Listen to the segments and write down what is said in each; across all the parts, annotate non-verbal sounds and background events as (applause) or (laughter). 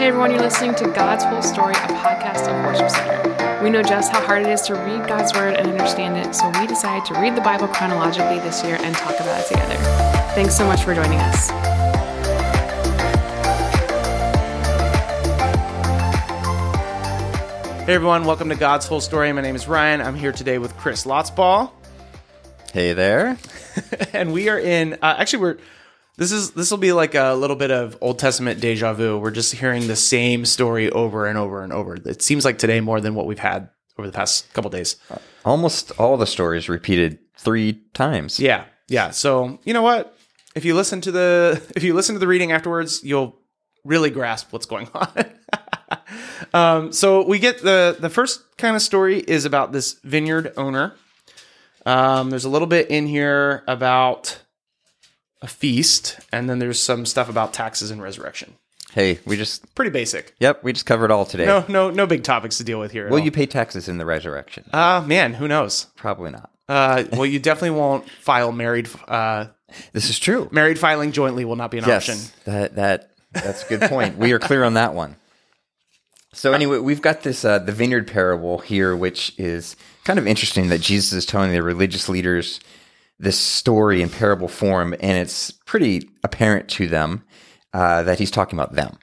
Hey everyone, you're listening to God's Whole Story, a podcast of Worship Center. We know just how hard it is to read God's Word and understand it, so we decided to read the Bible chronologically this year and talk about it together. Thanks so much for joining us. Hey everyone, welcome to God's Whole Story. My name is Ryan. I'm here today with Chris Lotzball, Hey there. (laughs) and we are in. Uh, actually, we're this is this will be like a little bit of Old Testament deja vu. We're just hearing the same story over and over and over. It seems like today more than what we've had over the past couple days. Almost all the stories repeated three times. Yeah, yeah. So you know what? If you listen to the (laughs) if you listen to the reading afterwards, you'll really grasp what's going (laughs) on. um, so we get the the first kind of story is about this vineyard owner. Um, there's a little bit in here about a feast, and then there's some stuff about taxes and resurrection. Hey, we just Pretty basic. yep, we just covered all today. No, no, no big topics to deal with here. Will all. you pay taxes in the resurrection? Uh, man, who knows? Probably not. Uh, well, you definitely won't file married. Uh, This is true. married filing jointly will not be an yes, option. that that that's a good point. we are clear on that one. So anyway, we've got this uh, the vineyard parable here, which is kind of interesting that Jesus is telling the religious leaders this story in parable form, and it's pretty apparent to them uh, that he's talking about them,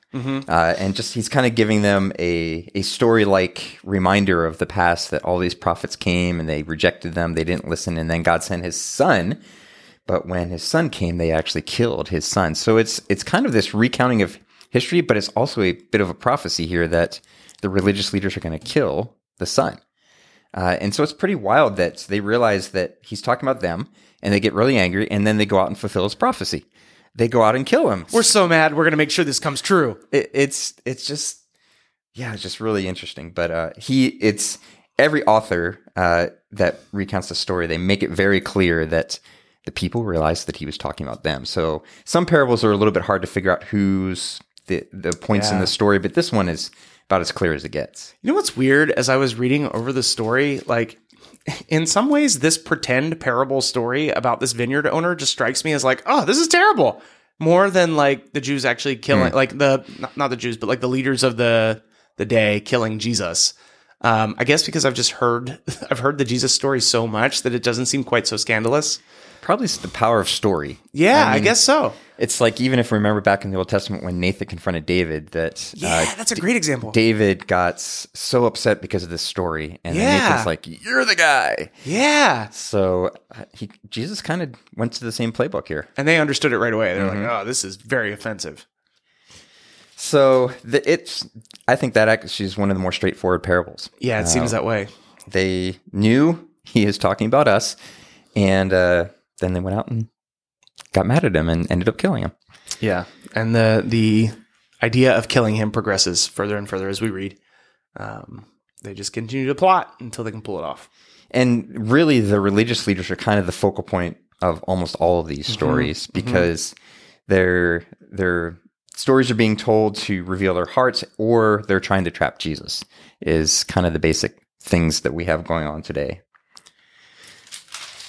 uh, and just he's kind of giving them a a story like reminder of the past that all these prophets came and they rejected them, they didn't listen, and then God sent His Son. But when his son came, they actually killed his son. So it's it's kind of this recounting of history, but it's also a bit of a prophecy here that the religious leaders are going to kill the son. Uh, and so it's pretty wild that they realize that he's talking about them, and they get really angry, and then they go out and fulfill his prophecy. They go out and kill him. We're so mad. We're going to make sure this comes true. It, it's it's just yeah, it's just really interesting. But uh, he it's every author uh, that recounts the story, they make it very clear that the people realize that he was talking about them. So some parables are a little bit hard to figure out who's the the points in the story, but this one is about as clear as it gets. You know what's weird? As I was reading over the story, like in some ways, this pretend parable story about this vineyard owner just strikes me as like, oh, this is terrible. More than like the Jews actually killing, like the not, not the Jews, but like the leaders of the the day killing Jesus. Um, I guess because I've just heard (laughs) I've heard the Jesus story so much that it doesn't seem quite so scandalous. Probably it's the power of story. Yeah, I, mean, guess so. It's like even if we remember back in the Old Testament when Nathan confronted David, that Yeah, uh, that's a great example. David got so upset because of this story, and then Yeah. Nathan's like, "You're the guy." yeah, So uh, he Jesus kind of went to the same playbook here. and they understood it right away. They're like, oh, this is very offensive. So the, it's I think that actually is one of the more straightforward parables. Yeah, it seems that way. They knew he is talking about us, and uh, then they went out and got mad at him and ended up killing him. Yeah, and the the idea of killing him progresses further and further as we read. Um, they just continue to plot until they can pull it off. And really, the religious leaders are kind of the focal point of almost all of these stories because their their stories are being told to reveal their hearts, or they're trying to trap Jesus. Is kind of the basic things that we have going on today.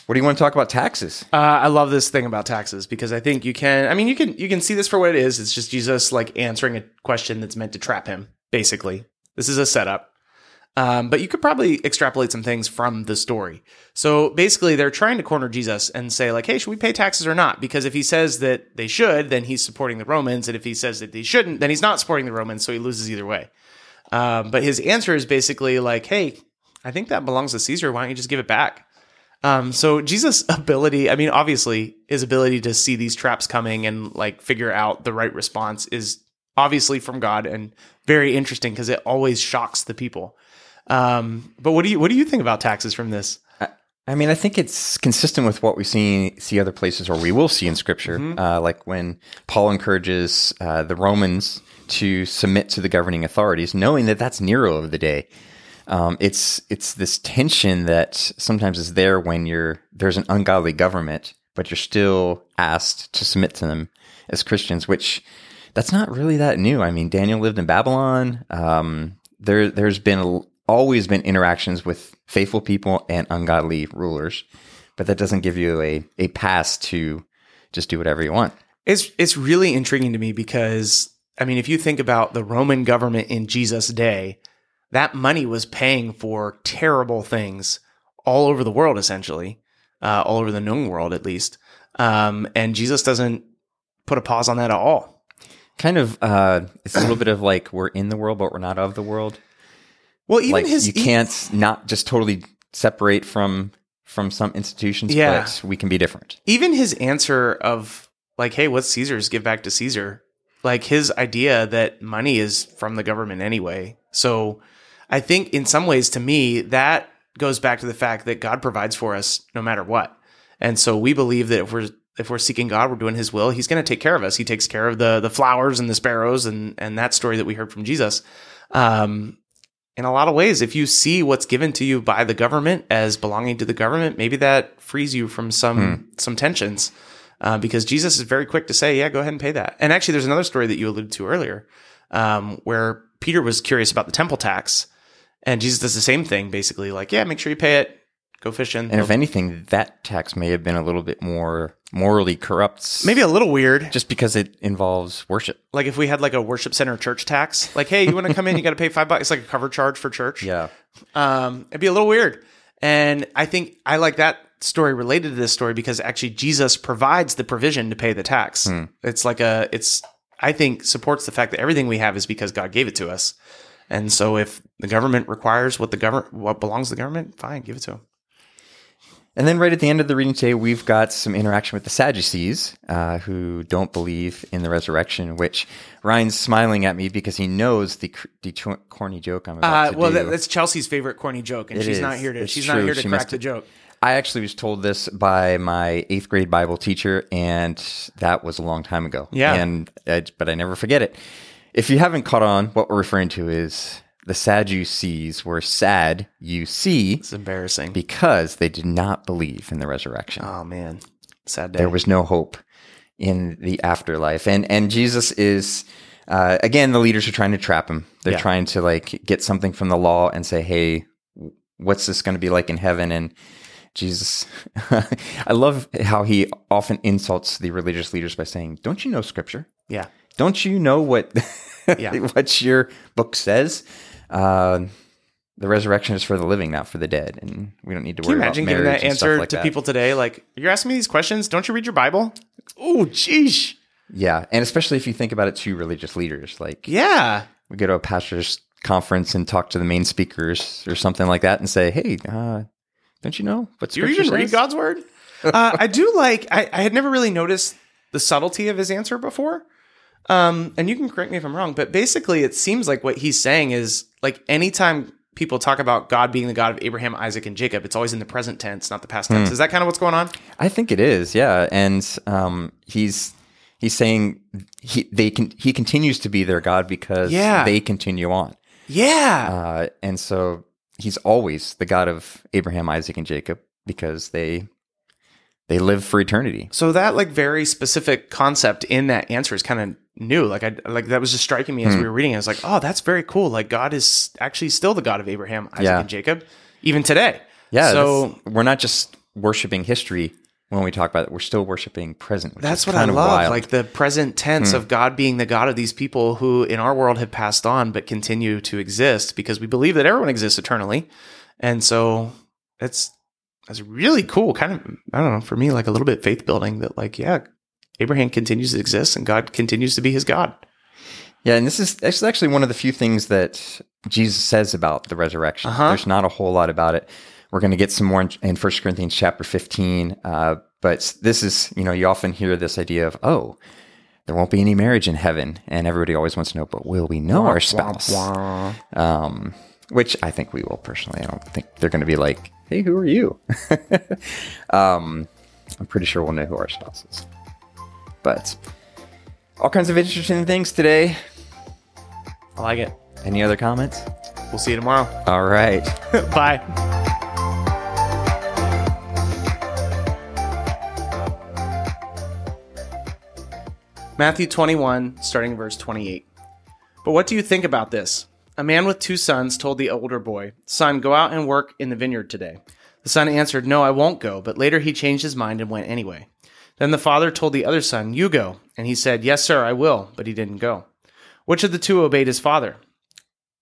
What do you want to talk about taxes? Uh, I love this thing about taxes because I think you can. I mean, you can you can see this for what it is. It's just Jesus like answering a question that's meant to trap him. Basically, this is a setup. Um, but you could probably extrapolate some things from the story. So basically, they're trying to corner Jesus and say, like, hey, should we pay taxes or not? Because if he says that they should, then he's supporting the Romans. And if he says that they shouldn't, then he's not supporting the Romans. So he loses either way. Um, but his answer is basically like, hey, I think that belongs to Caesar. Why don't you just give it back? Um, so Jesus' ability, I mean, obviously, his ability to see these traps coming and like figure out the right response is obviously from God and very interesting because it always shocks the people. Um, but what do you what do you think about taxes from this? I mean, I think it's consistent with what we see see other places, or we will see in Scripture, uh, like when Paul encourages uh, the Romans to submit to the governing authorities, knowing that that's Nero of the day. Um, it's it's this tension that sometimes is there when you're there's an ungodly government, but you're still asked to submit to them as Christians, which that's not really that new. I mean, Daniel lived in Babylon. Um, there there's been always been interactions with faithful people and ungodly rulers, but that doesn't give you a a pass to just do whatever you want. It's it's really intriguing to me because I mean, if you think about the Roman government in Jesus' day, that money was paying for terrible things all over the world, essentially, uh, all over the known world, at least. Um, and Jesus doesn't put a pause on that at all. Kind of, uh, it's a little bit of like we're in the world, but we're not of the world. Well, even like his you can't not just totally separate from from some institutions, Yeah. but we can be different. even his answer of like, "Hey, what's Caesar's? Give back to Caesar." Like his idea that money is from the government anyway. So, I think in some ways, to me, that goes back to the fact that God provides for us no matter what, and so we believe that if we're if we're seeking God, we're doing His will. He's going to take care of us. He takes care of the the flowers and the sparrows, and and that story that we heard from Jesus. Um, in a lot of ways, if you see what's given to you by the government as belonging to the government, maybe that frees you from some some tensions. Uh, because Jesus is very quick to say, "Yeah, go ahead and pay that." And actually, there's another story that you alluded to earlier, um, where Peter was curious about the temple tax, and Jesus does the same thing, basically, like, "Yeah, make sure you pay it. Go fishing." And if anything, that tax may have been a little bit more morally corrupt, Maybe a little weird, just because it involves worship. like if we had like a worship center church tax, like, "Hey, you want to come in? You got to pay five bucks." It's like a cover charge for church. Yeah, um, it'd be a little weird. And I think I like that story related to this story because actually Jesus provides the provision to pay the tax. It's like a, it's, I think supports the fact that everything we have is because God gave it to us. And so if the government requires what the government, what belongs to the government, fine, give it to them. And then right at the end of the reading today, we've got some interaction with the Sadducees, uh, who don't believe in the resurrection. Which Ryan's smiling at me because he knows the, cr- the tw- corny joke I'm about Uh, to well, do. that, that's Chelsea's favorite corny joke, and It she's is. not here to, It's she's not here to She crack the joke. I actually was told this by my eighth grade Bible teacher, and that was a long time ago. Yeah. and uh, but I never forget it. If you haven't caught on, what we're referring to is the Sadducees were sad. You see, It's embarrassing. because they did not believe in the resurrection. oh man, sad day. there was no hope in the afterlife and and jesus is uh, again the leaders are trying to trap him they're Yeah. trying to like get something from the law and say hey what's this going to be like in heaven and jesus (laughs) i love how he often insults the religious leaders by saying don't you know scripture yeah. Don't you know what (laughs) Yeah. what your book says uh, the resurrection is for the living not for the dead and we don't need to Can you imagine about giving that answer like to that. people today? Like, you're asking me these questions. Don't you read your Bible? Oh, geez. Yeah, and especially if you think about it to religious leaders, like Yeah. we go to a pastor's conference and talk to the main speakers or something like that, and say, "Hey, uh, don't you know what Do you even read? God's word? (laughs) uh, I do like, I, I had never really noticed the subtlety of his answer before. Um, and you can correct me if I'm wrong, but basically it seems like what he's saying is like anytime people talk about God being the God of Abraham, Isaac, and Jacob, it's always in the present tense, not the past tense. Is that kind of what's going on? I think it is, yeah, and um, he's he's saying he they can he continues to be their God because Yeah. they continue on, Yeah. uh, and so he's always the God of Abraham, Isaac, and Jacob because they they live for eternity. So that like very specific concept in that answer is kind of new. Like I like that was just striking me as Hmm. we were reading. it. I was like, oh, that's very cool. Like God is actually still the God of Abraham, Isaac, Yeah. and Jacob, even today. Yeah, So we're not just worshiping history when we talk about it; we're still worshiping present. That's what I love. wild. Like the present tense of God being the God of these people who in our world have passed on but continue to exist because we believe that everyone exists eternally. And so it's that's really cool. Kind of I don't know, for me, like a little bit faith building that like, yeah, Abraham continues to exist and God continues to be his God. Yeah, and this is this is actually one of the few things that Jesus says about the resurrection. Uh-huh. There's not a whole lot about it. We're going to get some more in, in 1 Corinthians chapter 15. Uh, but this is, you know, you often hear this idea of, oh, there won't be any marriage in heaven. And everybody always wants to know, but will we know our spouse? Um, which I think we will personally. I don't think they're going to be like, hey, who are you? (laughs) um, I'm pretty sure we'll know who our spouse is. But all kinds of interesting things today. I like it. Any other comments? We'll see you tomorrow. All right. (laughs) (laughs) Bye. Matthew 21, starting verse 28. But what do you think about this? A man with two sons told the older boy, Son, go out and work in the vineyard today. The son answered, No, I won't go. But later he changed his mind and went anyway. Then the father told the other son, You go. And he said, Yes, sir, I will. But he didn't go. Which of the two obeyed his father?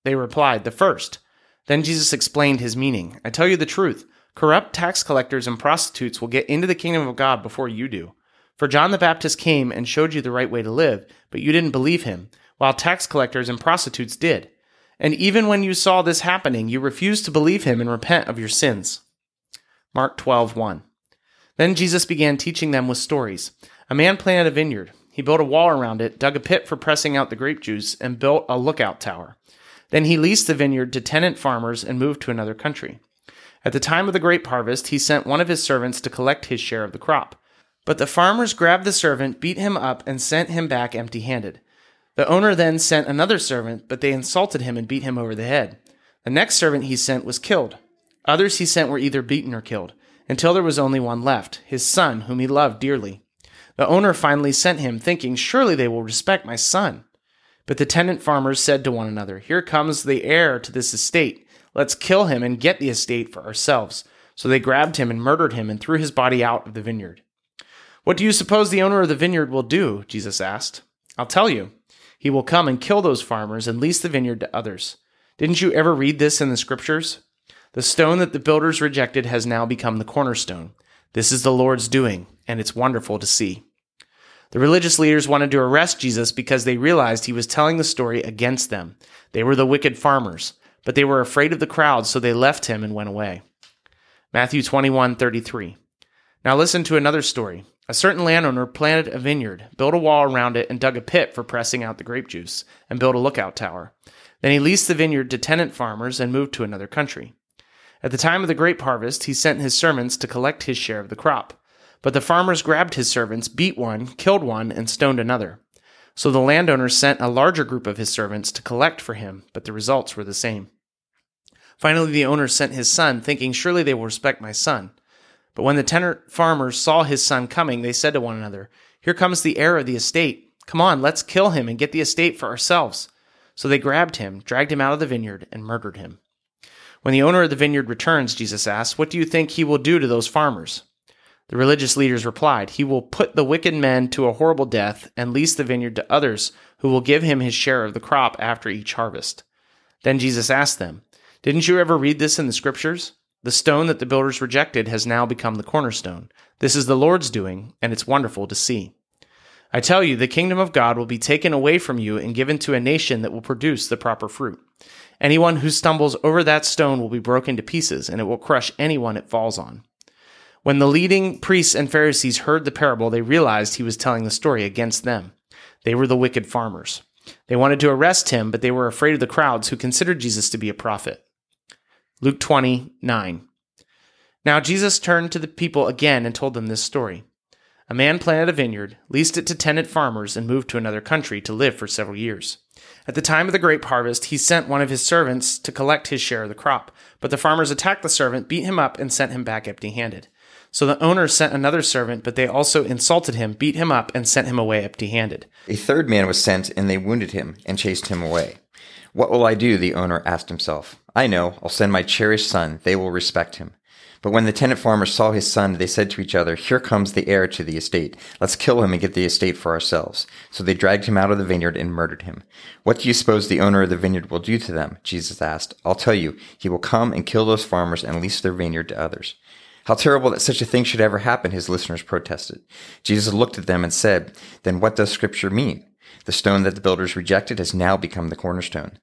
They replied, The first. Then Jesus explained his meaning. I tell you the truth corrupt tax collectors and prostitutes will get into the kingdom of God before you do. For John the Baptist came and showed you the right way to live, but you didn't believe him, while tax collectors and prostitutes did. And even when you saw this happening, you refused to believe him and repent of your sins. Mark 12:1. Then Jesus began teaching them with stories. A man planted a vineyard. He built a wall around it, dug a pit for pressing out the grape juice, and built a lookout tower. Then he leased the vineyard to tenant farmers and moved to another country. At the time of the grape harvest, he sent one of his servants to collect his share of the crop. But the farmers grabbed the servant, beat him up, and sent him back empty handed. The owner then sent another servant, but they insulted him and beat him over the head. The next servant he sent was killed. Others he sent were either beaten or killed, until there was only one left, his son, whom he loved dearly. The owner finally sent him, thinking, Surely they will respect my son. But the tenant farmers said to one another, Here comes the heir to this estate. Let's kill him and get the estate for ourselves. So they grabbed him and murdered him and threw his body out of the vineyard. What do you suppose the owner of the vineyard will do? Jesus asked. I'll tell you. He will come and kill those farmers and lease the vineyard to others. Didn't you ever read this in the scriptures? The stone that the builders rejected has now become the cornerstone. This is the Lord's doing, and it's wonderful to see. The religious leaders wanted to arrest Jesus because they realized he was telling the story against them. They were the wicked farmers, but they were afraid of the crowd, so they left him and went away. Matthew 21:33. Now listen to another story. A certain landowner planted a vineyard, built a wall around it, and dug a pit for pressing out the grape juice, and built a lookout tower. Then he leased the vineyard to tenant farmers and moved to another country. At the time of the grape harvest, he sent his servants to collect his share of the crop. But the farmers grabbed his servants, beat one, killed one, and stoned another. So the landowner sent a larger group of his servants to collect for him, but the results were the same. Finally, the owner sent his son, thinking, Surely they will respect my son. But when the tenant farmers saw his son coming, they said to one another, Here comes the heir of the estate. Come on, let's kill him and get the estate for ourselves. So they grabbed him, dragged him out of the vineyard, and murdered him. When the owner of the vineyard returns, Jesus asks, What do you think he will do to those farmers? The religious leaders replied, He will put the wicked men to a horrible death and lease the vineyard to others who will give him his share of the crop after each harvest. Then Jesus asked them, Didn't you ever read this in the scriptures? The stone that the builders rejected has now become the cornerstone. This is the Lord's doing, and it's wonderful to see. I tell you, the kingdom of God will be taken away from you and given to a nation that will produce the proper fruit. Anyone who stumbles over that stone will be broken to pieces, and it will crush anyone it falls on. When the leading priests and Pharisees heard the parable, they realized he was telling the story against them. They were the wicked farmers. They wanted to arrest him, but they were afraid of the crowds who considered Jesus to be a prophet. Luke 29. Now Jesus turned to the people again and told them this story. A man planted a vineyard, leased it to tenant farmers, and moved to another country to live for several years. At the time of the grape harvest, he sent one of his servants to collect his share of the crop. But the farmers attacked the servant, beat him up, and sent him back empty handed. So the owner sent another servant, but they also insulted him, beat him up, and sent him away empty handed. A third man was sent, and they wounded him and chased him away. What will I do? The owner asked himself. I know, I'll send my cherished son. They will respect him. But when the tenant farmers saw his son, they said to each other, Here comes the heir to the estate. Let's kill him and get the estate for ourselves. So they dragged him out of the vineyard and murdered him. What do you suppose the owner of the vineyard will do to them? Jesus asked. I'll tell you, he will come and kill those farmers and lease their vineyard to others. How terrible that such a thing should ever happen, his listeners protested. Jesus looked at them and said, Then what does scripture mean? The stone that the builders rejected has now become the cornerstone.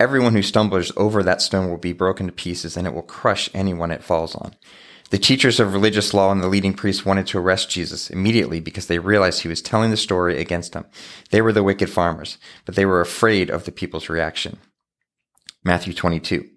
Everyone who stumbles over that stone will be broken to pieces and it will crush anyone it falls on. The teachers of religious law and the leading priests wanted to arrest Jesus immediately because they realized he was telling the story against them. They were the wicked farmers, but they were afraid of the people's reaction. Matthew 22.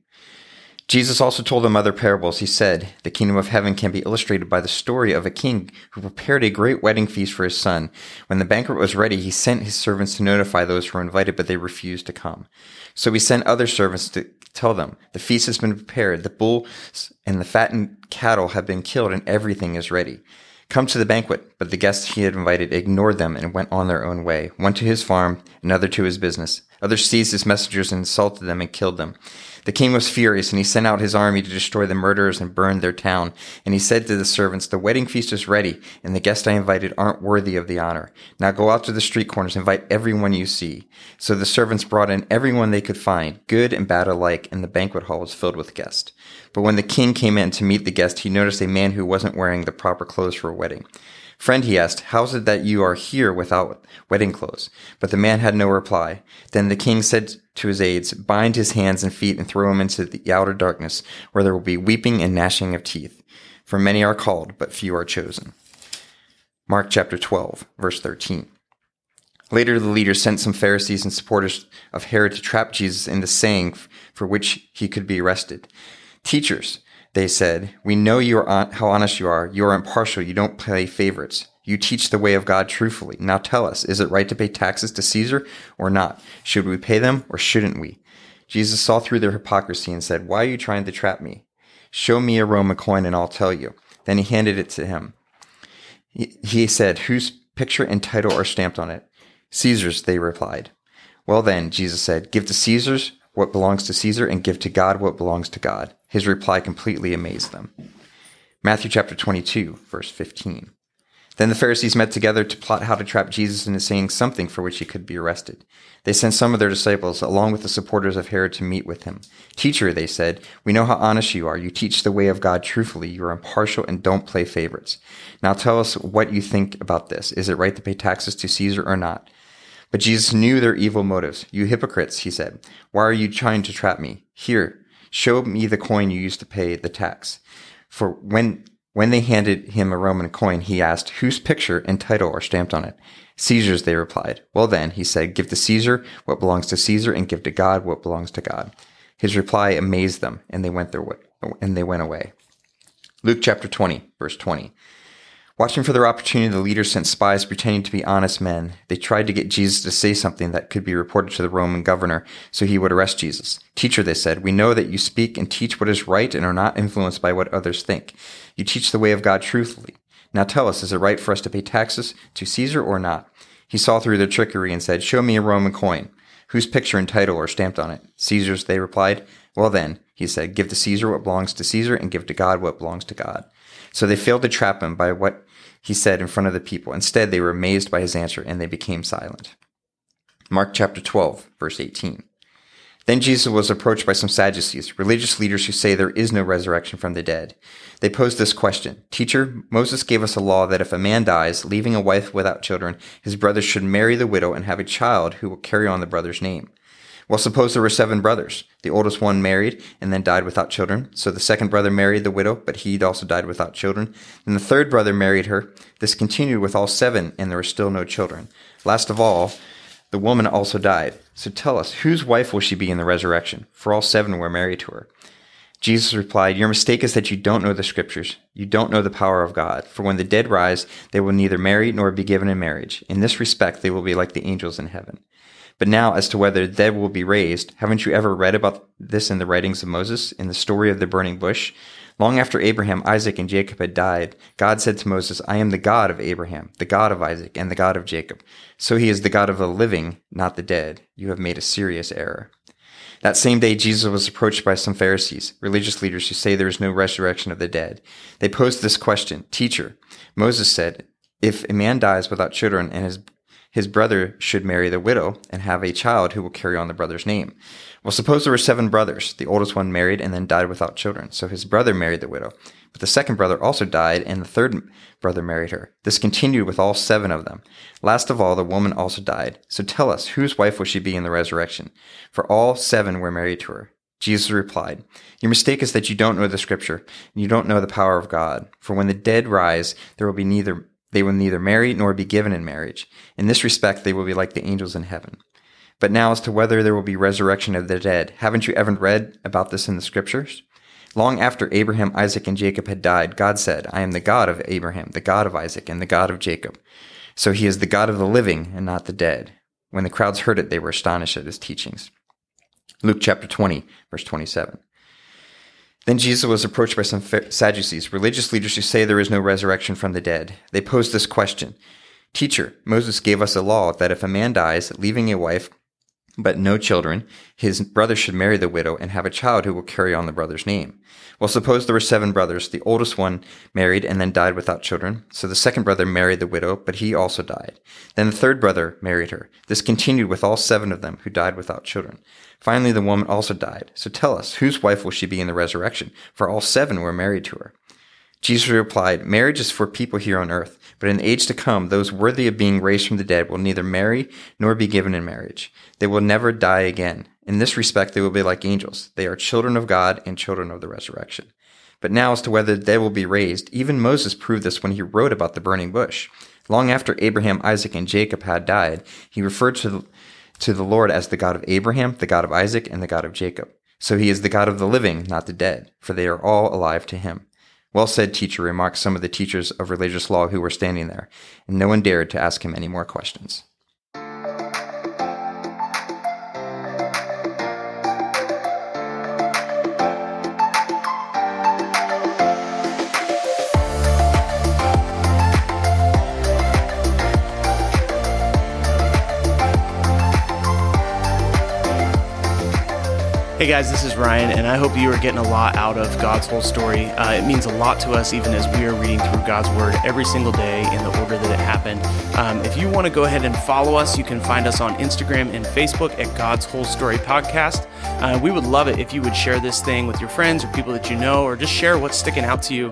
Jesus also told them other parables. He said, The kingdom of heaven can be illustrated by the story of a king who prepared a great wedding feast for his son. When the banquet was ready, he sent his servants to notify those who were invited, but they refused to come. So he sent other servants to tell them, The feast has been prepared, the bulls and the fattened cattle have been killed, and everything is ready. Come to the banquet. But the guests he had invited ignored them and went on their own way, one to his farm, another to his business. Others seized his messengers and insulted them and killed them. The king was furious, and he sent out his army to destroy the murderers and burn their town. And he said to the servants, The wedding feast is ready, and the guests I invited aren't worthy of the honor. Now go out to the street corners, and invite everyone you see. So the servants brought in everyone they could find, good and bad alike, and the banquet hall was filled with guests. But when the king came in to meet the guest, he noticed a man who wasn't wearing the proper clothes for a wedding. Friend, he asked, how is it that you are here without wedding clothes? But the man had no reply. Then the king said to his aides, Bind his hands and feet and throw him into the outer darkness, where there will be weeping and gnashing of teeth. For many are called, but few are chosen. Mark chapter 12, verse 13. Later, the leaders sent some Pharisees and supporters of Herod to trap Jesus in the saying for which he could be arrested. Teachers, they said, We know you are on- how honest you are. You are impartial. You don't play favorites. You teach the way of God truthfully. Now tell us, is it right to pay taxes to Caesar or not? Should we pay them or shouldn't we? Jesus saw through their hypocrisy and said, Why are you trying to trap me? Show me a Roman coin and I'll tell you. Then he handed it to him. He, he said, Whose picture and title are stamped on it? Caesar's, they replied. Well then, Jesus said, Give to Caesar's what belongs to Caesar and give to God what belongs to God. His reply completely amazed them. Matthew chapter 22, verse 15. Then the Pharisees met together to plot how to trap Jesus into saying something for which he could be arrested. They sent some of their disciples, along with the supporters of Herod, to meet with him. Teacher, they said, we know how honest you are. You teach the way of God truthfully. You are impartial and don't play favorites. Now tell us what you think about this. Is it right to pay taxes to Caesar or not? But Jesus knew their evil motives. You hypocrites, he said. Why are you trying to trap me? Here, show me the coin you used to pay the tax. For when when they handed him a Roman coin, he asked, Whose picture and title are stamped on it? Caesar's, they replied. Well then, he said, Give to Caesar what belongs to Caesar, and give to God what belongs to God. His reply amazed them, and they went their way, and they went away. Luke chapter 20, verse 20. Watching for their opportunity, the leaders sent spies pretending to be honest men. They tried to get Jesus to say something that could be reported to the Roman governor so he would arrest Jesus. Teacher, they said, we know that you speak and teach what is right and are not influenced by what others think. You teach the way of God truthfully. Now tell us, is it right for us to pay taxes to Caesar or not? He saw through their trickery and said, Show me a Roman coin. Whose picture and title are stamped on it? Caesar's, they replied. Well then, he said, Give to Caesar what belongs to Caesar and give to God what belongs to God. So they failed to trap him by what he said in front of the people. Instead, they were amazed by his answer and they became silent. Mark chapter 12, verse 18. Then Jesus was approached by some Sadducees, religious leaders who say there is no resurrection from the dead. They posed this question Teacher, Moses gave us a law that if a man dies, leaving a wife without children, his brother should marry the widow and have a child who will carry on the brother's name. Well, suppose there were seven brothers. The oldest one married and then died without children. So the second brother married the widow, but he also died without children. Then the third brother married her. This continued with all seven, and there were still no children. Last of all, the woman also died. So tell us, whose wife will she be in the resurrection? For all seven were married to her. Jesus replied, Your mistake is that you don't know the scriptures. You don't know the power of God. For when the dead rise, they will neither marry nor be given in marriage. In this respect, they will be like the angels in heaven. But now, as to whether the dead will be raised, haven't you ever read about this in the writings of Moses, in the story of the burning bush? Long after Abraham, Isaac, and Jacob had died, God said to Moses, I am the God of Abraham, the God of Isaac, and the God of Jacob. So he is the God of the living, not the dead. You have made a serious error. That same day, Jesus was approached by some Pharisees, religious leaders who say there is no resurrection of the dead. They posed this question Teacher, Moses said, If a man dies without children and his his brother should marry the widow and have a child who will carry on the brother's name. Well, suppose there were seven brothers. The oldest one married and then died without children. So his brother married the widow. But the second brother also died, and the third brother married her. This continued with all seven of them. Last of all, the woman also died. So tell us, whose wife will she be in the resurrection? For all seven were married to her. Jesus replied, Your mistake is that you don't know the scripture, and you don't know the power of God. For when the dead rise, there will be neither they will neither marry nor be given in marriage. In this respect, they will be like the angels in heaven. But now, as to whether there will be resurrection of the dead, haven't you ever read about this in the scriptures? Long after Abraham, Isaac, and Jacob had died, God said, I am the God of Abraham, the God of Isaac, and the God of Jacob. So he is the God of the living and not the dead. When the crowds heard it, they were astonished at his teachings. Luke chapter 20, verse 27. Then Jesus was approached by some Sadducees, religious leaders who say there is no resurrection from the dead. They posed this question Teacher, Moses gave us a law that if a man dies, leaving a wife but no children, his brother should marry the widow and have a child who will carry on the brother's name. Well, suppose there were seven brothers. The oldest one married and then died without children. So the second brother married the widow, but he also died. Then the third brother married her. This continued with all seven of them who died without children. Finally, the woman also died. So tell us, whose wife will she be in the resurrection? For all seven were married to her. Jesus replied, Marriage is for people here on earth, but in the age to come, those worthy of being raised from the dead will neither marry nor be given in marriage. They will never die again. In this respect, they will be like angels. They are children of God and children of the resurrection. But now, as to whether they will be raised, even Moses proved this when he wrote about the burning bush. Long after Abraham, Isaac, and Jacob had died, he referred to the, to the Lord as the God of Abraham, the God of Isaac, and the God of Jacob. So he is the God of the living, not the dead, for they are all alive to him. Well said, teacher, remarked some of the teachers of religious law who were standing there, and no one dared to ask him any more questions. Hey guys, this is Ryan, and I hope you are getting a lot out of God's whole story. Uh, it means a lot to us, even as we are reading through God's Word every single day in the order that it happened. Um, if you want to go ahead and follow us, you can find us on Instagram and Facebook at God's Whole Story Podcast. Uh, we would love it if you would share this thing with your friends or people that you know, or just share what's sticking out to you.